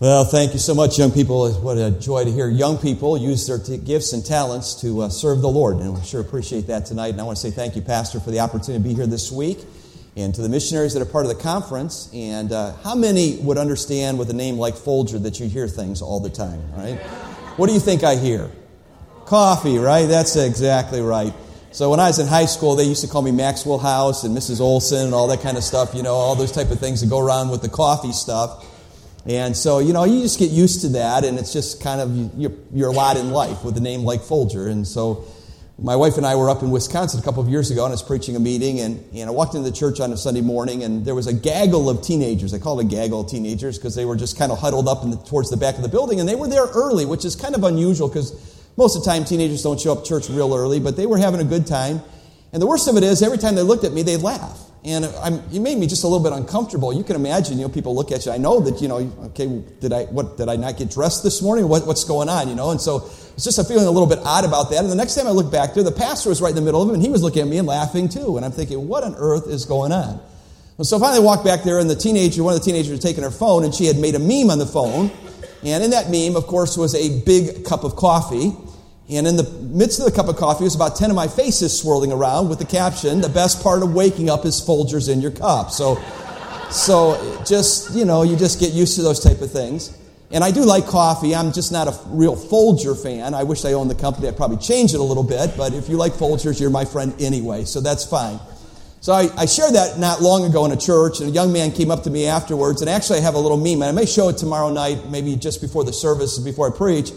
Well, thank you so much, young people. What a joy to hear young people use their t- gifts and talents to uh, serve the Lord. And we sure appreciate that tonight. And I want to say thank you, Pastor, for the opportunity to be here this week and to the missionaries that are part of the conference. And uh, how many would understand with a name like Folger that you hear things all the time, right? What do you think I hear? Coffee, right? That's exactly right. So when I was in high school, they used to call me Maxwell House and Mrs. Olson and all that kind of stuff, you know, all those type of things that go around with the coffee stuff. And so, you know, you just get used to that, and it's just kind of your, your lot in life with a name like Folger. And so, my wife and I were up in Wisconsin a couple of years ago, and I was preaching a meeting, and, and I walked into the church on a Sunday morning, and there was a gaggle of teenagers. I call it a gaggle of teenagers because they were just kind of huddled up the, towards the back of the building, and they were there early, which is kind of unusual because most of the time teenagers don't show up church real early, but they were having a good time. And the worst of it is, every time they looked at me, they'd laugh. And I'm, made me just a little bit uncomfortable. You can imagine, you know, people look at you. I know that, you know, okay, did I, what, did I not get dressed this morning? What, what's going on, you know? And so it's just a feeling a little bit odd about that. And the next time I look back there, the pastor was right in the middle of him, and he was looking at me and laughing too. And I'm thinking, what on earth is going on? And so finally I walked back there, and the teenager, one of the teenagers had taken her phone, and she had made a meme on the phone. And in that meme, of course, was a big cup of coffee. And in the midst of the cup of coffee it was about 10 of my faces swirling around with the caption, the best part of waking up is Folgers in your cup. So, so just, you know, you just get used to those type of things. And I do like coffee. I'm just not a real Folger fan. I wish I owned the company. I'd probably change it a little bit. But if you like Folgers, you're my friend anyway. So that's fine. So I, I, shared that not long ago in a church, and a young man came up to me afterwards. And actually, I have a little meme, and I may show it tomorrow night, maybe just before the service, before I preach.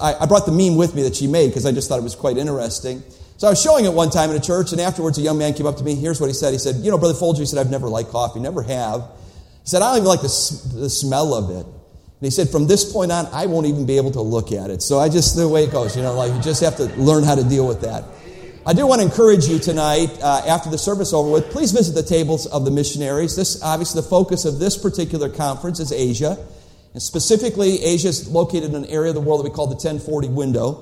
I brought the meme with me that she made because I just thought it was quite interesting. So I was showing it one time in a church, and afterwards a young man came up to me. Here's what he said. He said, You know, Brother Folger, he said, I've never liked coffee, never have. He said, I don't even like the, the smell of it. And he said, From this point on, I won't even be able to look at it. So I just, the way it goes, you know, like you just have to learn how to deal with that. I do want to encourage you tonight, uh, after the service over with, please visit the tables of the missionaries. This, obviously, the focus of this particular conference is Asia. And specifically, Asia is located in an area of the world that we call the 1040 window.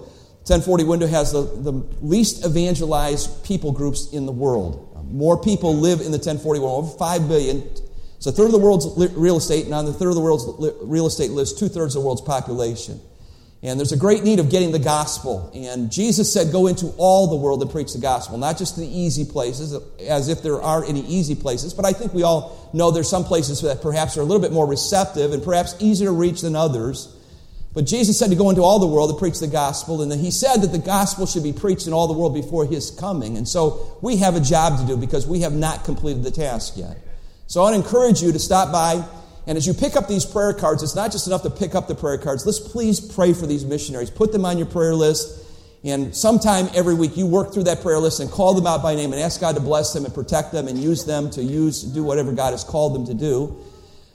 1040 window has the, the least evangelized people groups in the world. More people live in the 1040 world, over 5 billion. So a third of the world's real estate, and on the third of the world's real estate lives two thirds of the world's population. And there's a great need of getting the gospel. And Jesus said, Go into all the world and preach the gospel, not just the easy places, as if there are any easy places. But I think we all know there's some places that perhaps are a little bit more receptive and perhaps easier to reach than others. But Jesus said to go into all the world and preach the gospel, and he said that the gospel should be preached in all the world before his coming. And so we have a job to do because we have not completed the task yet. So I'd encourage you to stop by and as you pick up these prayer cards, it's not just enough to pick up the prayer cards. Let's please pray for these missionaries. Put them on your prayer list. And sometime every week you work through that prayer list and call them out by name and ask God to bless them and protect them and use them to use, do whatever God has called them to do.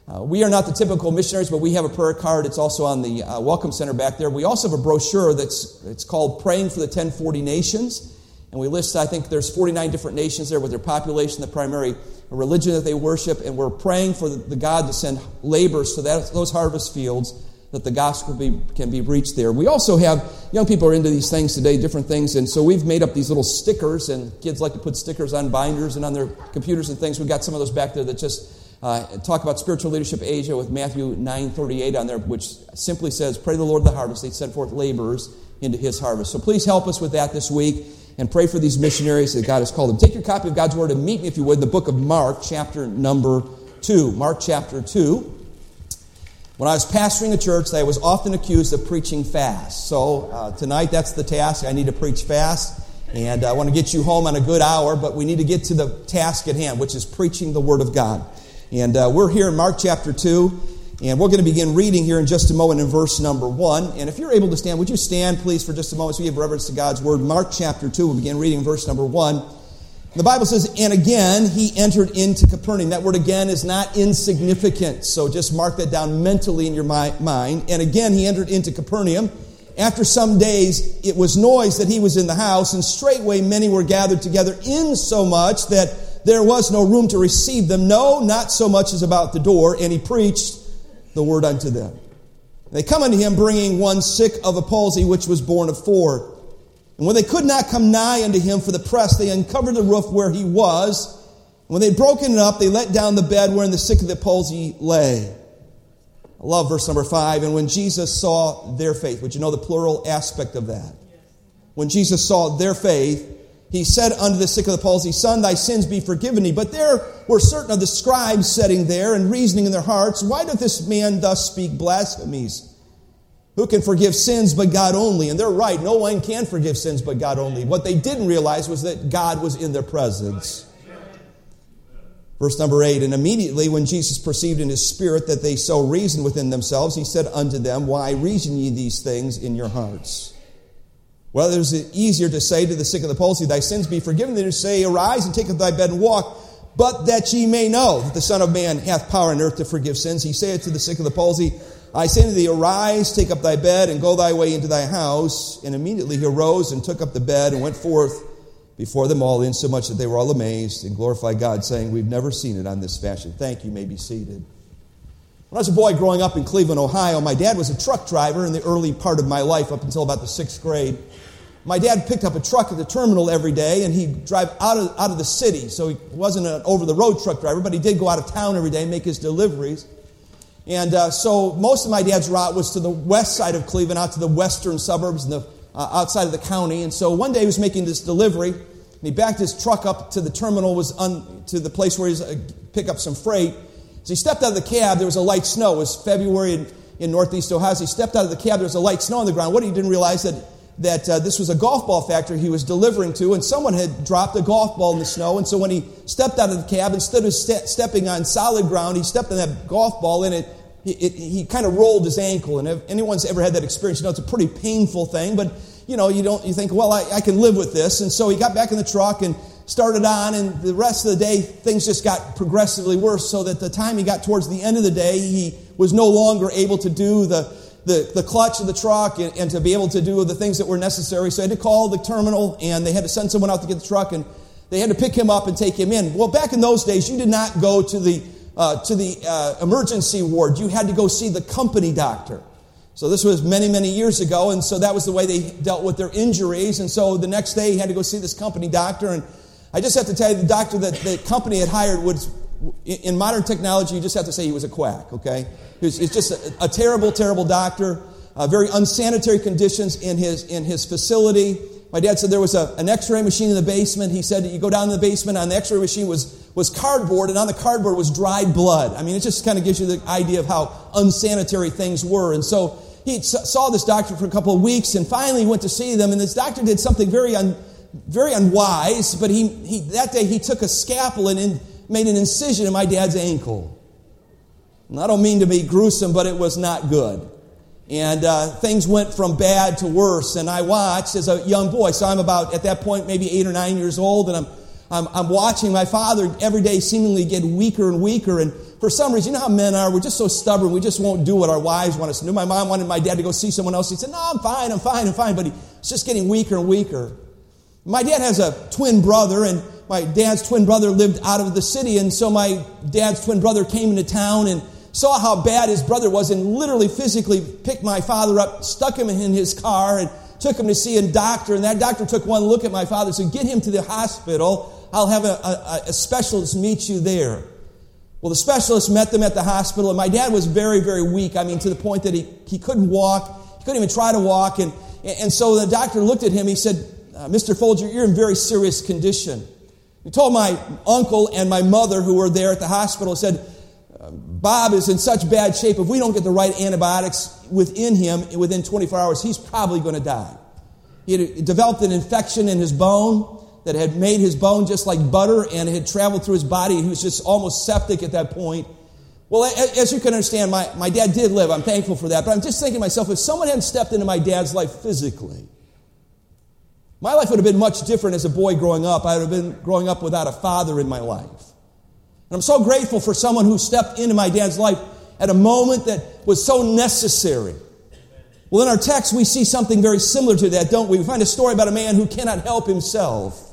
Uh, we are not the typical missionaries, but we have a prayer card. It's also on the uh, Welcome Center back there. We also have a brochure that's it's called Praying for the 1040 Nations. And we list, I think there's 49 different nations there with their population, the primary religion that they worship, and we're praying for the, God to send laborers to that, those harvest fields that the gospel be, can be reached there. We also have young people are into these things today, different things, and so we've made up these little stickers, and kids like to put stickers on binders and on their computers and things. We've got some of those back there that just uh, talk about spiritual leadership Asia with Matthew 9:38 on there, which simply says, "Pray the Lord of the harvest; They send forth laborers into His harvest." So please help us with that this week and pray for these missionaries that God has called them. Take your copy of God's Word and meet me, if you would, in the book of Mark, chapter number 2. Mark chapter 2. When I was pastoring a church, I was often accused of preaching fast. So uh, tonight, that's the task. I need to preach fast. And I want to get you home on a good hour, but we need to get to the task at hand, which is preaching the Word of God. And uh, we're here in Mark chapter 2. And we're going to begin reading here in just a moment in verse number one. And if you're able to stand, would you stand, please, for just a moment so we have reverence to God's word? Mark chapter 2, we'll begin reading verse number 1. The Bible says, And again he entered into Capernaum. That word again is not insignificant, so just mark that down mentally in your mind. And again he entered into Capernaum. After some days, it was noise that he was in the house, and straightway many were gathered together, in so much that there was no room to receive them. No, not so much as about the door. And he preached the word unto them. They come unto him bringing one sick of a palsy which was born of four. And when they could not come nigh unto him for the press, they uncovered the roof where he was. And when they had broken it up, they let down the bed wherein the sick of the palsy lay. I love verse number five. And when Jesus saw their faith, would you know the plural aspect of that? When Jesus saw their faith, he said unto the sick of the palsy, Son, thy sins be forgiven thee. But there were certain of the scribes sitting there and reasoning in their hearts, Why doth this man thus speak blasphemies? Who can forgive sins but God only? And they're right. No one can forgive sins but God only. What they didn't realize was that God was in their presence. Verse number eight, and immediately when Jesus perceived in his spirit that they so reasoned within themselves, he said unto them, Why reason ye these things in your hearts? Well, it was easier to say to the sick of the palsy, Thy sins be forgiven, than to say, Arise and take up thy bed and walk. But that ye may know that the Son of Man hath power on earth to forgive sins, he saith to the sick of the palsy, I say unto thee, Arise, take up thy bed, and go thy way into thy house. And immediately he arose and took up the bed and went forth before them all, insomuch that they were all amazed and glorified God, saying, We've never seen it on this fashion. Thank you, may be seated. When I was a boy growing up in Cleveland, Ohio, my dad was a truck driver in the early part of my life up until about the sixth grade. My dad picked up a truck at the terminal every day, and he'd drive out of, out of the city. So he wasn't an over the road truck driver, but he did go out of town every day and make his deliveries. And uh, so most of my dad's route was to the west side of Cleveland, out to the western suburbs and the uh, outside of the county. And so one day he was making this delivery, and he backed his truck up to the terminal, was un, to the place where he's uh, pick up some freight. As he stepped out of the cab, there was a light snow. It was February in, in northeast Ohio. As he stepped out of the cab, there was a light snow on the ground. What he didn't realize that that uh, this was a golf ball factory he was delivering to, and someone had dropped a golf ball in the snow. And so when he stepped out of the cab, instead of ste- stepping on solid ground, he stepped on that golf ball, and it it, he kind of rolled his ankle. And if anyone's ever had that experience, you know it's a pretty painful thing. But you know, you don't you think, well, I, I can live with this. And so he got back in the truck and started on, and the rest of the day things just got progressively worse. So that the time he got towards the end of the day, he was no longer able to do the the, the clutch of the truck and, and to be able to do the things that were necessary. So I had to call the terminal, and they had to send someone out to get the truck, and they had to pick him up and take him in. Well, back in those days, you did not go to the uh, to the uh, emergency ward, you had to go see the company doctor. So this was many, many years ago, and so that was the way they dealt with their injuries. And so the next day, he had to go see this company doctor. And I just have to tell you, the doctor that the company had hired was, in modern technology, you just have to say he was a quack. Okay, he's just a, a, terrible, terrible doctor. Uh, very unsanitary conditions in his in his facility. My dad said there was a, an x ray machine in the basement. He said that you go down in the basement, on the x ray machine was, was cardboard, and on the cardboard was dried blood. I mean, it just kind of gives you the idea of how unsanitary things were. And so he saw this doctor for a couple of weeks and finally went to see them. And this doctor did something very, un, very unwise, but he, he, that day he took a scalpel and in, made an incision in my dad's ankle. And I don't mean to be gruesome, but it was not good. And uh, things went from bad to worse. And I watched as a young boy. So I'm about, at that point, maybe eight or nine years old. And I'm, I'm, I'm watching my father every day seemingly get weaker and weaker. And for some reason, you know how men are? We're just so stubborn. We just won't do what our wives want us to do. My mom wanted my dad to go see someone else. He said, No, I'm fine, I'm fine, I'm fine. But he's just getting weaker and weaker. My dad has a twin brother, and my dad's twin brother lived out of the city. And so my dad's twin brother came into town and saw how bad his brother was and literally physically picked my father up, stuck him in his car, and took him to see a doctor. And that doctor took one look at my father and said, Get him to the hospital. I'll have a, a, a specialist meet you there. Well, the specialist met them at the hospital, and my dad was very, very weak. I mean, to the point that he, he couldn't walk. He couldn't even try to walk. And, and so the doctor looked at him. He said, uh, Mr. Folger, you're in very serious condition. He told my uncle and my mother, who were there at the hospital, said, Bob is in such bad shape, if we don't get the right antibiotics within him within 24 hours, he's probably going to die. He developed an infection in his bone that had made his bone just like butter and had traveled through his body. He was just almost septic at that point. Well, as you can understand, my, my dad did live. I'm thankful for that. But I'm just thinking to myself, if someone hadn't stepped into my dad's life physically, my life would have been much different as a boy growing up. I would have been growing up without a father in my life. And I'm so grateful for someone who stepped into my dad's life at a moment that was so necessary. Well, in our text, we see something very similar to that, don't we? We find a story about a man who cannot help himself.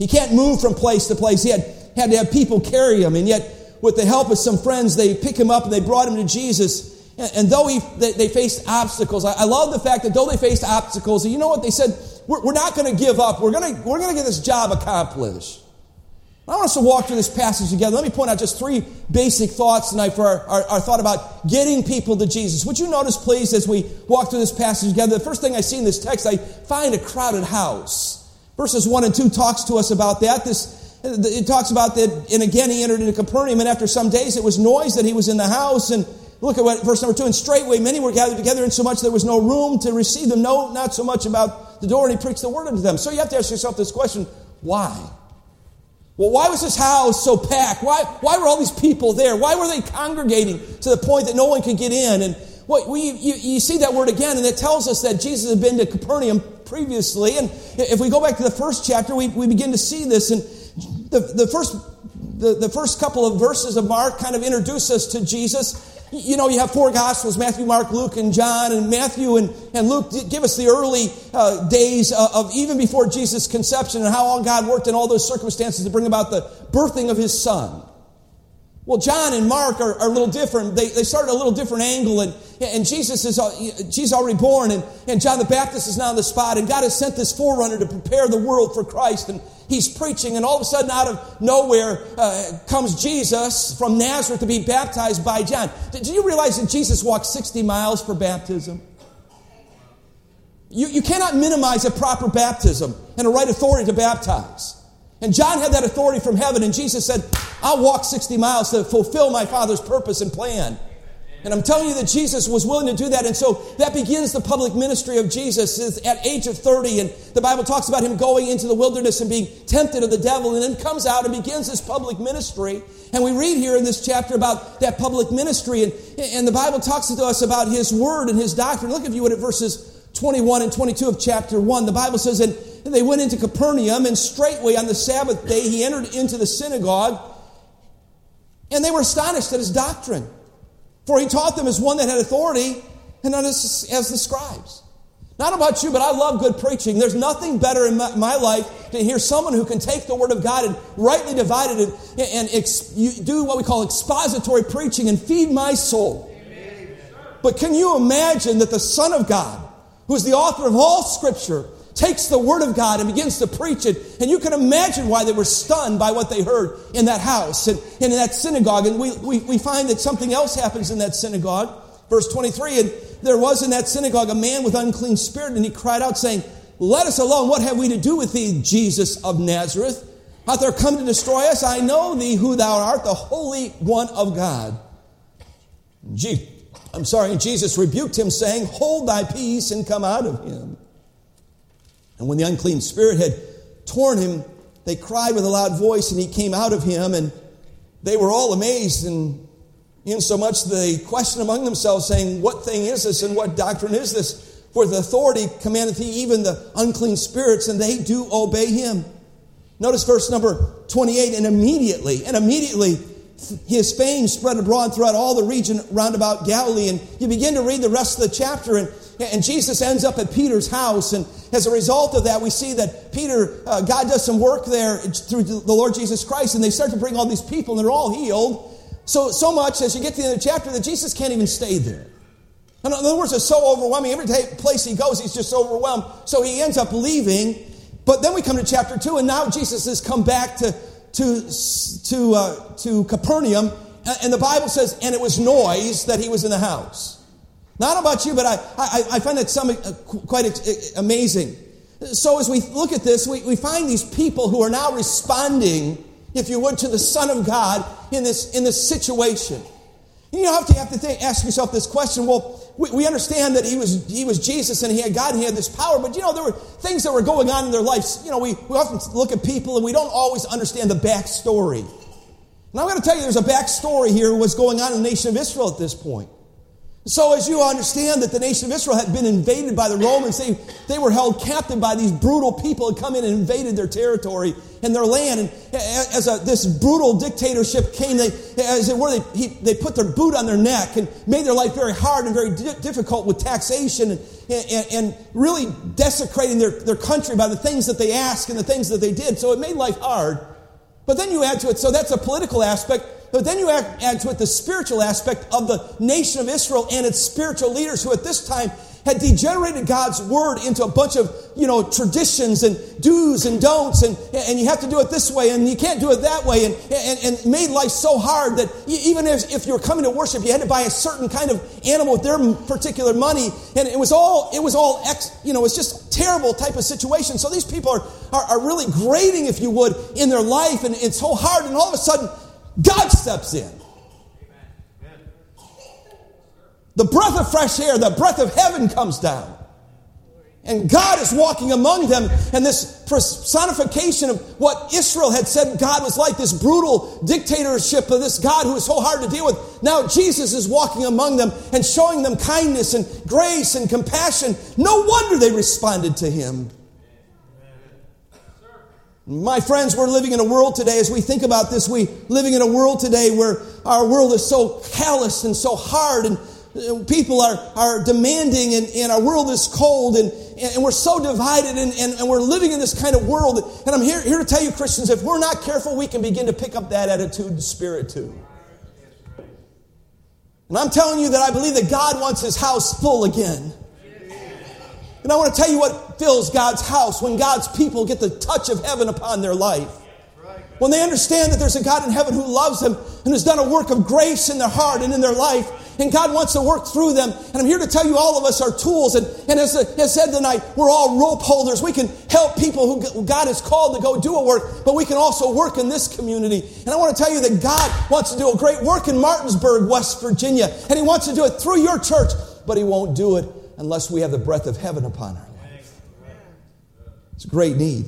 He can't move from place to place. He had, had to have people carry him, and yet, with the help of some friends, they pick him up and they brought him to Jesus. And, and though he, they, they, faced obstacles, I, I, love the fact that though they faced obstacles, you know what they said? We're, we're not going to give up. We're going we're to get this job accomplished. I want us to walk through this passage together. Let me point out just three basic thoughts tonight for our, our, our, thought about getting people to Jesus. Would you notice, please, as we walk through this passage together, the first thing I see in this text, I find a crowded house. Verses 1 and 2 talks to us about that. This, it talks about that, and again, he entered into Capernaum, and after some days it was noise that he was in the house, and Look at what verse number two. And straightway many were gathered together, and so much there was no room to receive them. No, not so much about the door, and he preached the word unto them. So you have to ask yourself this question why? Well, why was this house so packed? Why, why were all these people there? Why were they congregating to the point that no one could get in? And well, we, you, you see that word again, and it tells us that Jesus had been to Capernaum previously. And if we go back to the first chapter, we, we begin to see this. And the, the, first, the, the first couple of verses of Mark kind of introduce us to Jesus. You know, you have four Gospels Matthew, Mark, Luke, and John. And Matthew and, and Luke give us the early uh, days of, of even before Jesus' conception and how long God worked in all those circumstances to bring about the birthing of his son. Well, John and Mark are, are a little different. They, they start at a little different angle, and, and Jesus is uh, Jesus already born, and, and John the Baptist is now on the spot, and God has sent this forerunner to prepare the world for Christ, and he's preaching, and all of a sudden, out of nowhere, uh, comes Jesus from Nazareth to be baptized by John. Did you realize that Jesus walked 60 miles for baptism? You, you cannot minimize a proper baptism and a right authority to baptize. And John had that authority from heaven, and Jesus said, I'll walk 60 miles to fulfill my Father's purpose and plan. And I'm telling you that Jesus was willing to do that. And so that begins the public ministry of Jesus at age of 30. And the Bible talks about him going into the wilderness and being tempted of the devil and then comes out and begins his public ministry. And we read here in this chapter about that public ministry. And, and the Bible talks to us about his word and his doctrine. Look if you would at verses 21 and 22 of chapter 1. The Bible says, And they went into Capernaum, and straightway on the Sabbath day he entered into the synagogue. And they were astonished at his doctrine. For he taught them as one that had authority and not as, as the scribes. Not about you, but I love good preaching. There's nothing better in my, my, life to hear someone who can take the Word of God and rightly divide it and, and ex, do what we call expository preaching and feed my soul. But can you imagine that the Son of God, who is the author of all Scripture, takes the Word of God and begins to preach it. And you can imagine why they were stunned by what they heard in that house and, and in that synagogue. And we, we, we find that something else happens in that synagogue. Verse 23 And there was in that synagogue a man with unclean spirit, and he cried out, saying, Let us alone. What have we to do with thee, Jesus of Nazareth? Art thou come to destroy us? I know thee who thou art, the Holy One of God. I'm sorry, and Jesus rebuked him, saying, Hold thy peace and come out of him. And when the unclean spirit had torn him, they cried with a loud voice, and he came out of him, and they were all amazed, and insomuch they questioned among themselves, saying, What thing is this, and what doctrine is this? For the authority commandeth he even the unclean spirits, and they do obey him. Notice verse number 28, and immediately, and immediately his fame spread abroad throughout all the region round about Galilee. And you begin to read the rest of the chapter, and and Jesus ends up at Peter's house. And as a result of that, we see that Peter, uh, God does some work there through the Lord Jesus Christ, and they start to bring all these people, and they're all healed. So, so much as you get to the end of the chapter that Jesus can't even stay there. In other words, it's so overwhelming. Every place he goes, he's just overwhelmed. So he ends up leaving. But then we come to chapter 2, and now Jesus has come back to, to, to, uh, to Capernaum. And the Bible says, and it was noise that he was in the house. Not about you, but I, I, I find that some, uh, quite amazing. So as we look at this, we, we find these people who are now responding, if you would, to the Son of God in this, in this situation. You have to, have to think, ask yourself this question. Well, we, we, understand that he was, he was Jesus and he had God and he had this power, but you know, there were things that were going on in their lives. You know, we, we often look at people and we don't always understand the backstory. And I'm going to tell you there's a backstory here what's going on in the nation of Israel at this point. So, as you understand that the nation of Israel had been invaded by the Romans, they, they were held captive by these brutal people who come in and invaded their territory and their land. And as a, this brutal dictatorship came, they, as it were, they, he, they put their boot on their neck and made their life very hard and very di- difficult with taxation and, and, and really desecrating their, their country by the things that they asked and the things that they did. So, it made life hard. But then you add to it, so that's a political aspect. But then you add, add to it the spiritual aspect of the nation of Israel and its spiritual leaders who at this time had degenerated God's word into a bunch of, you know, traditions and do's and don'ts, and, and you have to do it this way, and you can't do it that way, and, and, and made life so hard that even if, if you were coming to worship, you had to buy a certain kind of animal with their particular money, and it was all, it was all, ex, you know, it's just terrible type of situation. So these people are, are, are really grating, if you would, in their life, and it's so hard, and all of a sudden, God steps in. The breath of fresh air, the breath of heaven comes down. And God is walking among them, and this personification of what Israel had said God was like, this brutal dictatorship of this God who is so hard to deal with. Now Jesus is walking among them and showing them kindness and grace and compassion. No wonder they responded to him. My friends, we're living in a world today, as we think about this, we living in a world today where our world is so callous and so hard and uh, people are, are demanding and, and our world is cold and, and we're so divided and, and, and, we're living in this kind of world. And I'm here, here to tell you, Christians, if we're not careful, we can begin to pick up that attitude and spirit too. And I'm telling you that I believe that God wants his house full again. And I want to tell you what fills God's house when God's people get the touch of heaven upon their life. When they understand that there's a God in heaven who loves them and has done a work of grace in their heart and in their life, and God wants to work through them. And I'm here to tell you all of us are tools. And, and as, as said tonight, we're all rope holders. We can help people who God has called to go do a work, but we can also work in this community. And I want to tell you that God wants to do a great work in Martinsburg, West Virginia. And He wants to do it through your church, but He won't do it unless we have the breath of heaven upon life. It's a great need.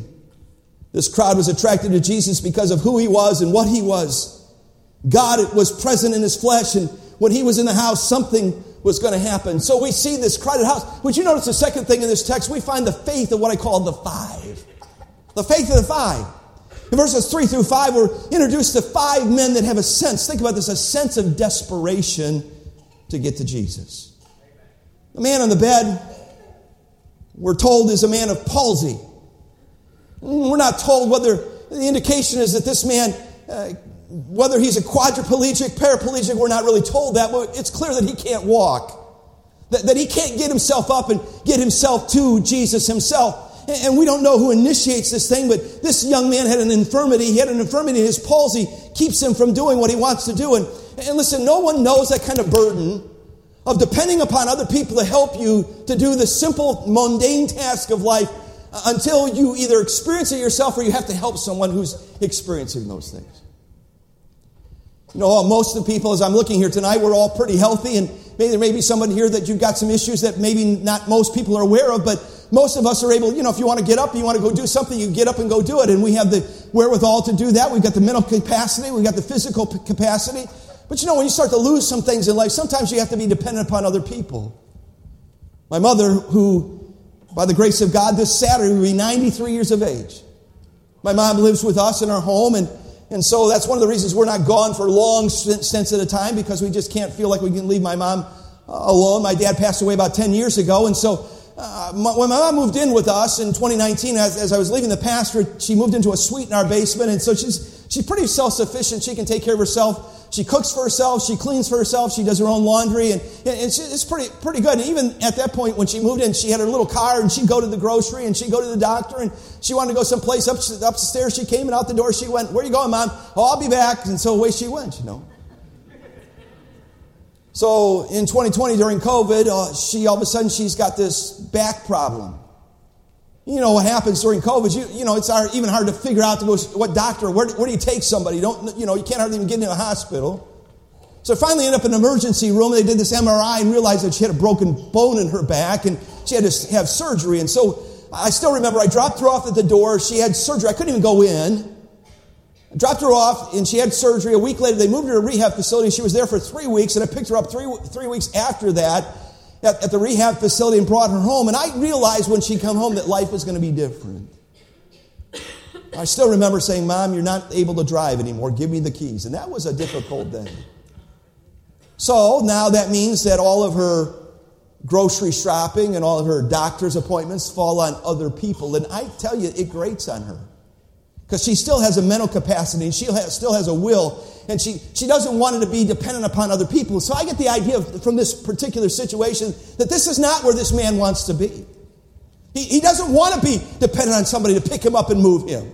This crowd was attracted to Jesus because of who he was and what he was. God was present in his flesh, and when he was in the house, something was going to happen. So we see this crowded house. Would you notice the second thing in this text? We find the faith of what I call the five. The faith of the five. In verses 3 through 5, we're introduced to five men that have a sense, think about this, a sense of desperation to get to Jesus. The man on the bed, we're told, is a man of palsy. We're not told whether the indication is that this man, uh, whether he's a quadriplegic, paraplegic, we're not really told that, but it's clear that he can't walk. That, that he can't get himself up and get himself to Jesus himself. And we don't know who initiates this thing, but this young man had an infirmity. He had an infirmity. His palsy keeps him from doing what he wants to do. And, and listen, no one knows that kind of burden of depending upon other people to help you to do the simple, mundane task of life until you either experience it yourself or you have to help someone who's experiencing those things. You know, most of the people, as I'm looking here tonight, we're all pretty healthy, and maybe there may be someone here that you've got some issues that maybe not most people are aware of, but most of us are able, you know, if you want to get up, you want to go do something, you get up and go do it. And we have the wherewithal to do that. We've got the mental capacity, we've got the physical capacity. But you know, when you start to lose some things in life, sometimes you have to be dependent upon other people. My mother, who by the grace of God, this Saturday we'll be 93 years of age. My mom lives with us in our home, and, and so that's one of the reasons we're not gone for long stints at a time because we just can't feel like we can leave my mom uh, alone. My dad passed away about 10 years ago, and so uh, when my mom moved in with us in 2019, as, as I was leaving the pastor, she moved into a suite in our basement, and so she's, she's pretty self sufficient. She can take care of herself. She cooks for herself. She cleans for herself. She does her own laundry. And, and it's, pretty, pretty good. And even at that point, when she moved in, she had her little car and she'd go to the grocery and she'd go to the doctor and she wanted to go someplace up, up the stairs. She came and out the door. She went, Where are you going, Mom? Oh, I'll be back. And so away she went, you know. So in 2020 during COVID, uh, she all of a sudden she's got this back problem. You know what happens during COVID? You, you know, it's hard, even hard to figure out to go, what doctor, where, where do you take somebody? You don't, you know, you can't hardly even get into a hospital. So finally ended up in an emergency room. They did this MRI and realized that she had a broken bone in her back and she had to have surgery. And so I still remember I dropped her off at the door. She had surgery. I couldn't even go in. I dropped her off and she had surgery. A week later, they moved her to a rehab facility. She was there for three weeks and I picked her up three, three weeks after that at, at the rehab facility and brought her home. And I realized when she come home that life was going to be different. I still remember saying, Mom, you're not able to drive anymore. Give me the keys. And that was a difficult thing. So now that means that all of her grocery shopping and all of her doctor's appointments fall on other people. And I tell you, it grates on her. Because she still has a mental capacity and she still has a will and she, she doesn't want it to be dependent upon other people. So I get the idea of, from this particular situation that this is not where this man wants to be. He, he doesn't want to be dependent on somebody to pick him up and move him.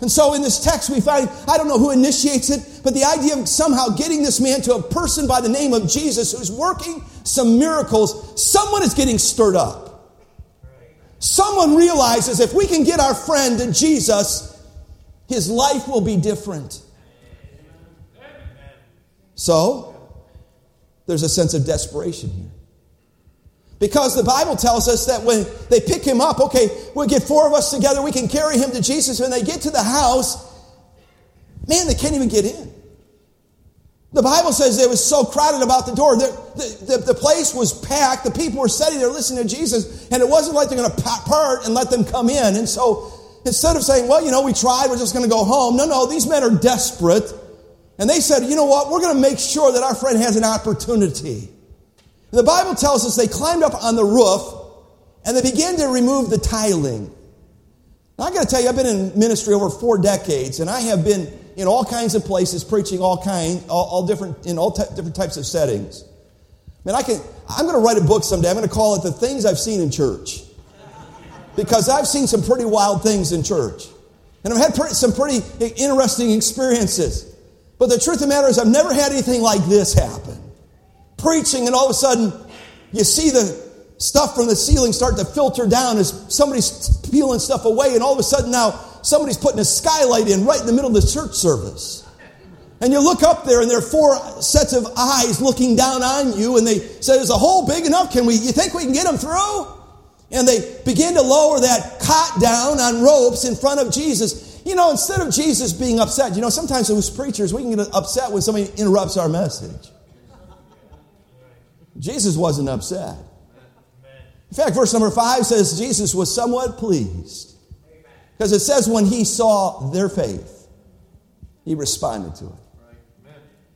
And so in this text, we find, I don't know who initiates it, but the idea of somehow getting this man to a person by the name of Jesus who's working some miracles, someone is getting stirred up. Someone realizes if we can get our friend Jesus, his life will be different. So, there's a sense of desperation here. Because the Bible tells us that when they pick him up, okay, we'll get four of us together, we can carry him to Jesus. When they get to the house, man, they can't even get in. The Bible says it was so crowded about the door. The, the, the, the, place was packed. The people were sitting there listening to Jesus, and it wasn't like they're going to part and let them come in. And so instead of saying, well, you know, we tried, we're just going to go home. No, no, these men are desperate. And they said, you know what? We're going to make sure that our friend has an opportunity. And the Bible tells us they climbed up on the roof and they began to remove the tiling. Now, I got to tell you, I've been in ministry over four decades, and I have been in all kinds of places preaching all kinds, all, all different in all t- different types of settings. Man, I can. I'm going to write a book someday. I'm going to call it "The Things I've Seen in Church," because I've seen some pretty wild things in church, and I've had some pretty interesting experiences. But the truth of the matter is, I've never had anything like this happen. Preaching, and all of a sudden, you see the stuff from the ceiling start to filter down as somebody's peeling stuff away, and all of a sudden now somebody's putting a skylight in right in the middle of the church service. And you look up there, and there are four sets of eyes looking down on you, and they say, Is the hole big enough? Can we, you think we can get them through? And they begin to lower that cot down on ropes in front of Jesus. You know, instead of Jesus being upset, you know, sometimes as preachers, we can get upset when somebody interrupts our message. Jesus wasn't upset. In fact, verse number five says Jesus was somewhat pleased. Because it says when he saw their faith, he responded to it.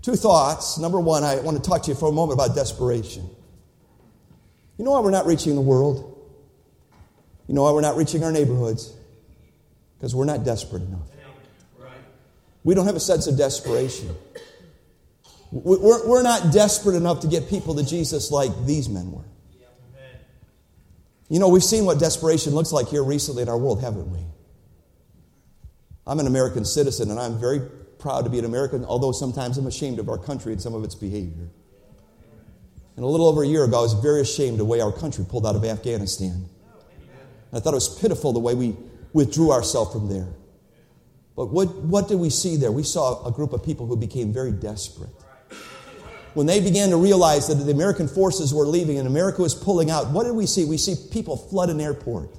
Two thoughts. Number one, I want to talk to you for a moment about desperation. You know why we're not reaching the world? You know why we're not reaching our neighborhoods? because we're not desperate enough. We don't have a sense of desperation. We're, we're not desperate enough to get people to Jesus like these men were. You know, we've seen what desperation looks like here recently in our world, haven't we? I'm an American citizen and I'm very proud to be an American, although sometimes I'm ashamed of our country and some of its behavior. And a little over a year ago, I was very ashamed of the way our country pulled out of Afghanistan. I thought it was pitiful the way we withdrew ourselves from there. But what, what did we see there? We saw a group of people who became very desperate. When they began to realize that the American forces were leaving and America was pulling out, what did we see? We see people flood an airport.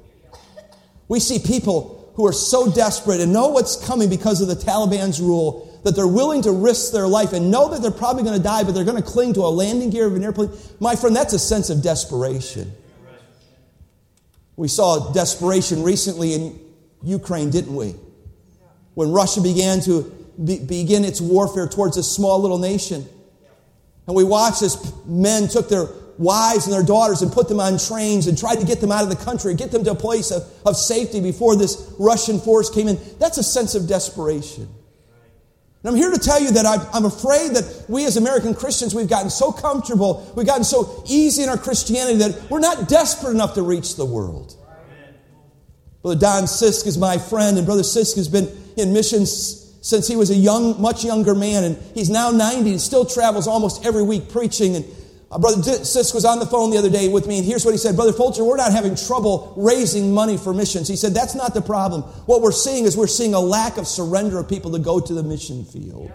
We see people who are so desperate and know what's coming because of the Taliban's rule that they're willing to risk their life and know that they're probably going to die, but they're going to cling to a landing gear of an airplane. My friend, that's a sense of desperation. We saw desperation recently in Ukraine, didn't we? When Russia began to be, begin its warfare towards a small little nation. And we watched as men took their wives and their daughters and put them on trains and tried to get them out of the country, get them to a place of, of safety before this Russian force came in. That's a sense of desperation. And I'm here to tell you that I'm afraid that we as American Christians, we've gotten so comfortable, we've gotten so easy in our Christianity that we're not desperate enough to reach the world. Brother Don Sisk is my friend, and Brother Sisk has been in missions since he was a young, much younger man, and he's now 90 and still travels almost every week preaching. And Brother Sisk was on the phone the other day with me, and here's what he said Brother Folger, we're not having trouble raising money for missions. He said, That's not the problem. What we're seeing is we're seeing a lack of surrender of people to go to the mission field.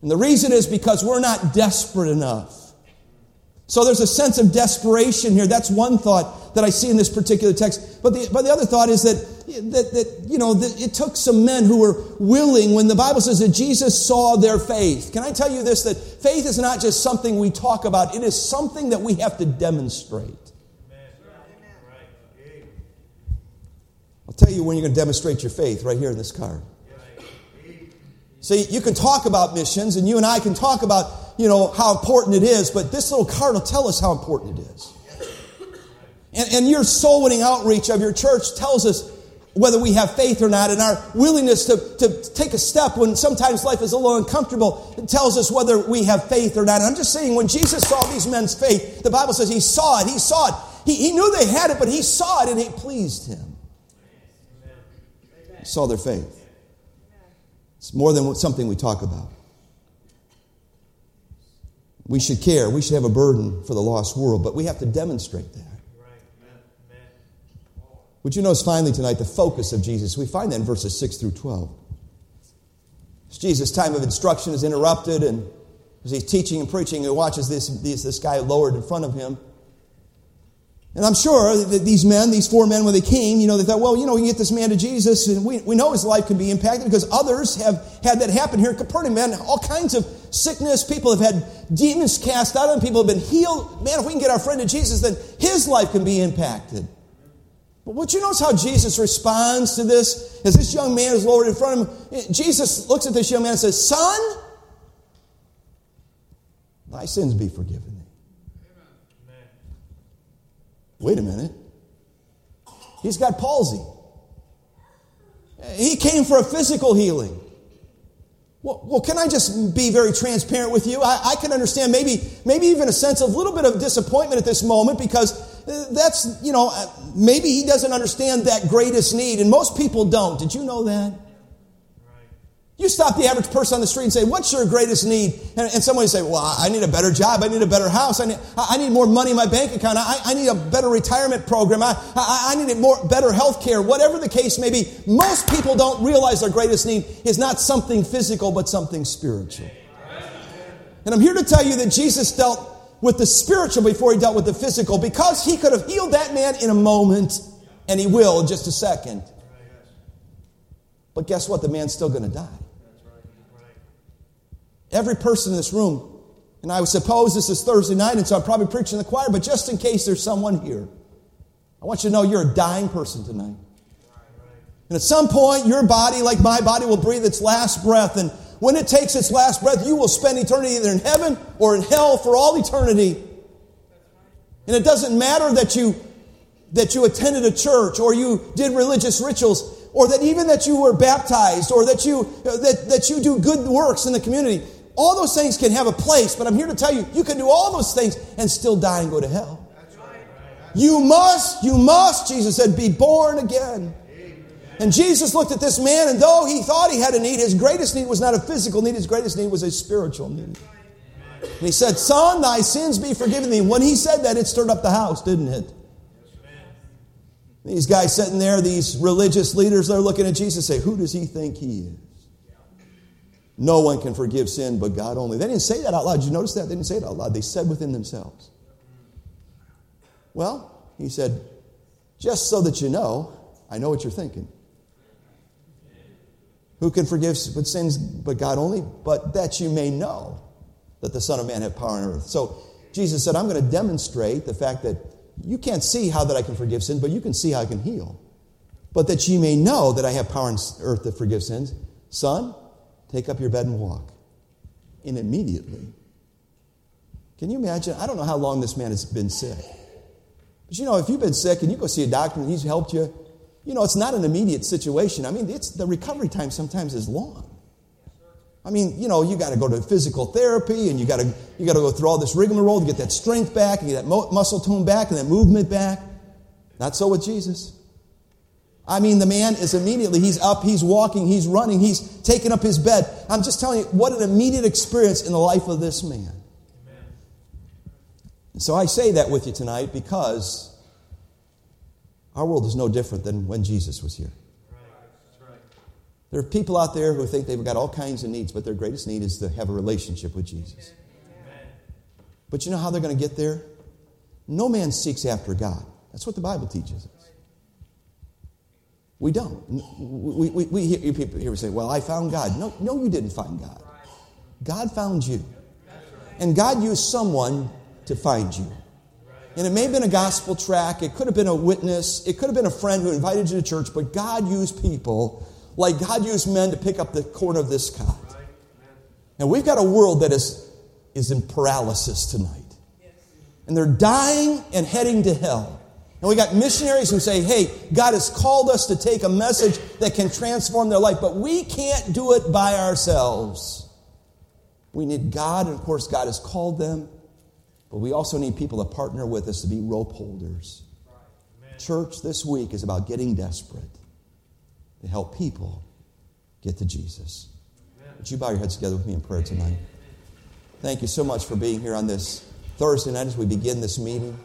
And the reason is because we're not desperate enough. So there's a sense of desperation here. That's one thought that I see in this particular text. But the, but the other thought is that, that, that you know, that it took some men who were willing when the Bible says that Jesus saw their faith. Can I tell you this? That faith is not just something we talk about, it is something that we have to demonstrate. I'll tell you when you're going to demonstrate your faith right here in this card. See, you can talk about missions, and you and I can talk about you know, how important it is, but this little card will tell us how important it is. And, and your soul winning outreach of your church tells us whether we have faith or not, and our willingness to, to take a step when sometimes life is a little uncomfortable it tells us whether we have faith or not. And I'm just saying, when Jesus saw these men's faith, the Bible says he saw it, he saw it. He, he knew they had it, but he saw it and it pleased him. He saw their faith. It's more than something we talk about. We should care. We should have a burden for the lost world, but we have to demonstrate that. Would you notice finally tonight the focus of Jesus? We find that in verses 6 through 12. As Jesus' time of instruction is interrupted, and as he's teaching and preaching, he watches this, this, this guy lowered in front of him. And I'm sure that these men, these four men, when they came, you know, they thought, well, you know, we can get this man to Jesus, and we, we know his life can be impacted because others have had that happen here in Capernaum, man. All kinds of sickness, people have had demons cast out of them, people have been healed. Man, if we can get our friend to Jesus, then his life can be impacted. But what you notice how Jesus responds to this? As this young man is lowered in front of him, Jesus looks at this young man and says, Son, thy sins be forgiven thee. Wait a minute. He's got palsy. He came for a physical healing. Well, well, can I just be very transparent with you? I, I, can understand maybe, maybe even a sense of a little bit of disappointment at this moment because uh, that's, you know, uh, maybe he doesn't understand that greatest need, and most people don't. Did you know that? You stop the average person on the street and say, What's your greatest need? And, and someone say, Well, I need a better job. I need a better house. I need, I need more money in my bank account. I, I need a better retirement program. I, I, I need more, better health care. Whatever the case may be, most people don't realize their greatest need is not something physical, but something spiritual. And I'm here to tell you that Jesus dealt with the spiritual before he dealt with the physical because he could have healed that man in a moment, and he will in just a second. But guess what? The man's still going to die. Every person in this room, and I suppose this is Thursday night, and so I'm probably preaching the choir, but just in case there's someone here, I want you to know you're a dying person tonight. And at some point, your body, like my body, will breathe its last breath. And when it takes its last breath, you will spend eternity either in heaven or in hell for all eternity. And it doesn't matter that you that you attended a church or you did religious rituals or that even that you were baptized or that you that, that you do good works in the community all those things can have a place, but I'm here to tell you, you can do all those things and still die and go to hell. You must, you must, Jesus said, be born again. And Jesus looked at this man, and though he thought he had a need, his greatest need was not a physical need, his greatest need was a spiritual need. And he said, Son, thy sins be forgiven thee. When he said that, it stirred up the house, didn't it? These guys sitting there, these religious leaders, they're looking at Jesus say, Who does he think he is? No one can forgive sin but God only. They didn't say that out loud. Did you notice that? They didn't say it out loud. They said within themselves. Well, he said, just so that you know, I know what you're thinking. Who can forgive but sins but God only? But that you may know that the Son of Man had power on earth. So Jesus said, I'm going to demonstrate the fact that you can't see how that I can forgive sins, but you can see how I can heal. But that you may know that I have power on earth to forgive sins. Son, Take up your bed and walk. And immediately. Can you imagine? I don't know how long this man has been sick. But you know, if you've been sick and you go see a doctor and he's helped you, you know, it's not an immediate situation. I mean, it's, the recovery time sometimes is long. I mean, you know, you got to go to physical therapy and you got to you got to go through all this rigmarole to get that strength back and get that muscle tone back and that movement back. Not so with Jesus. I mean, the man is immediately, he's up, he's walking, he's running, he's taking up his bed. I'm just telling you, what an immediate experience in the life of this man. So I say that with you tonight because our world is no different than when Jesus was here. There are people out there who think they've got all kinds of needs, but their greatest need is to have a relationship with Jesus. But you know how they're going to get there? No man seeks after God. That's what the Bible teaches us. We don't. We, we, we hear people here say, Well, I found God. No, no, you didn't find God. God found you. And God used someone to find you. And it may have been a gospel track, it could have been a witness, it could have been a friend who invited you to church, but God used people like God used men to pick up the corner of this cot. And we've got a world that is, is in paralysis tonight. And they're dying and heading to hell. And we got missionaries who say, hey, God has called us to take a message that can transform their life, but we can't do it by ourselves. We need God, and of course, God has called them, but we also need people to partner with us to be rope holders. Church this week is about getting desperate to help people get to Jesus. Amen. Would you bow your heads together with me in prayer tonight? Thank you so much for being here on this Thursday night as we begin this meeting.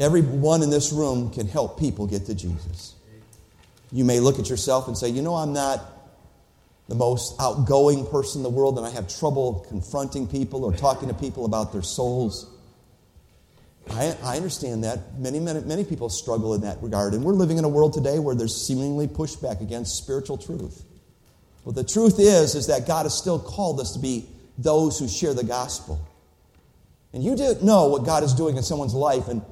Everyone in this room can help people get to Jesus. You may look at yourself and say, you know, I'm not the most outgoing person in the world and I have trouble confronting people or talking to people about their souls. I, I understand that. Many, many, many people struggle in that regard. And we're living in a world today where there's seemingly pushback against spiritual truth. But the truth is, is that God has still called us to be those who share the gospel. And you didn't know what God is doing in someone's life. And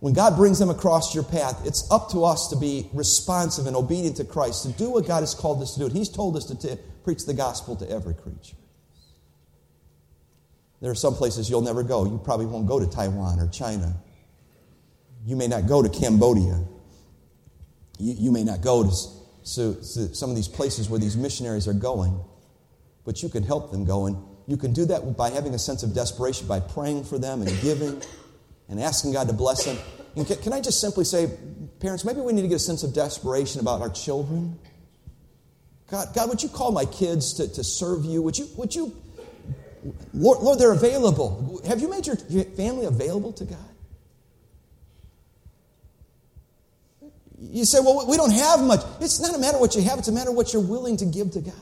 when God brings them across your path, it's up to us to be responsive and obedient to Christ, to do what God has called us to do. He's told us to t- preach the gospel to every creature. There are some places you'll never go. You probably won't go to Taiwan or China. You may not go to Cambodia. You, you may not go to, some of these places where these missionaries are going, but you can help them go. And you can do that by having a sense of desperation, by praying for them and giving and asking God to bless them. And can, can I just simply say, parents, maybe we need to get a sense of desperation about our children. God, God, would you call my kids to, to serve you? Would you, would you, Lord, Lord, they're available. Have you made your family available to God? You say, well, we don't have much. It's not a matter what you have, it's a matter what you're willing to give to God.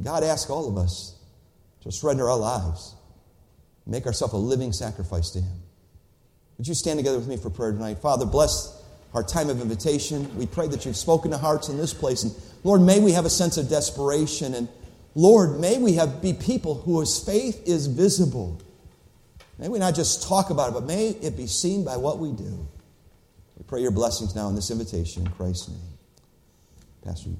God asks all of us to surrender our lives make ourselves a living sacrifice to Him. Would you stand together with me for prayer tonight? Father, bless our time of invitation. We pray that you've spoken to hearts in this place. And Lord, may we have a sense of desperation. And Lord, may we have, be people whose faith is visible. May we not just talk about it, but may it be seen by what we do. We pray your blessings now in this invitation in Christ's name. Pastor, you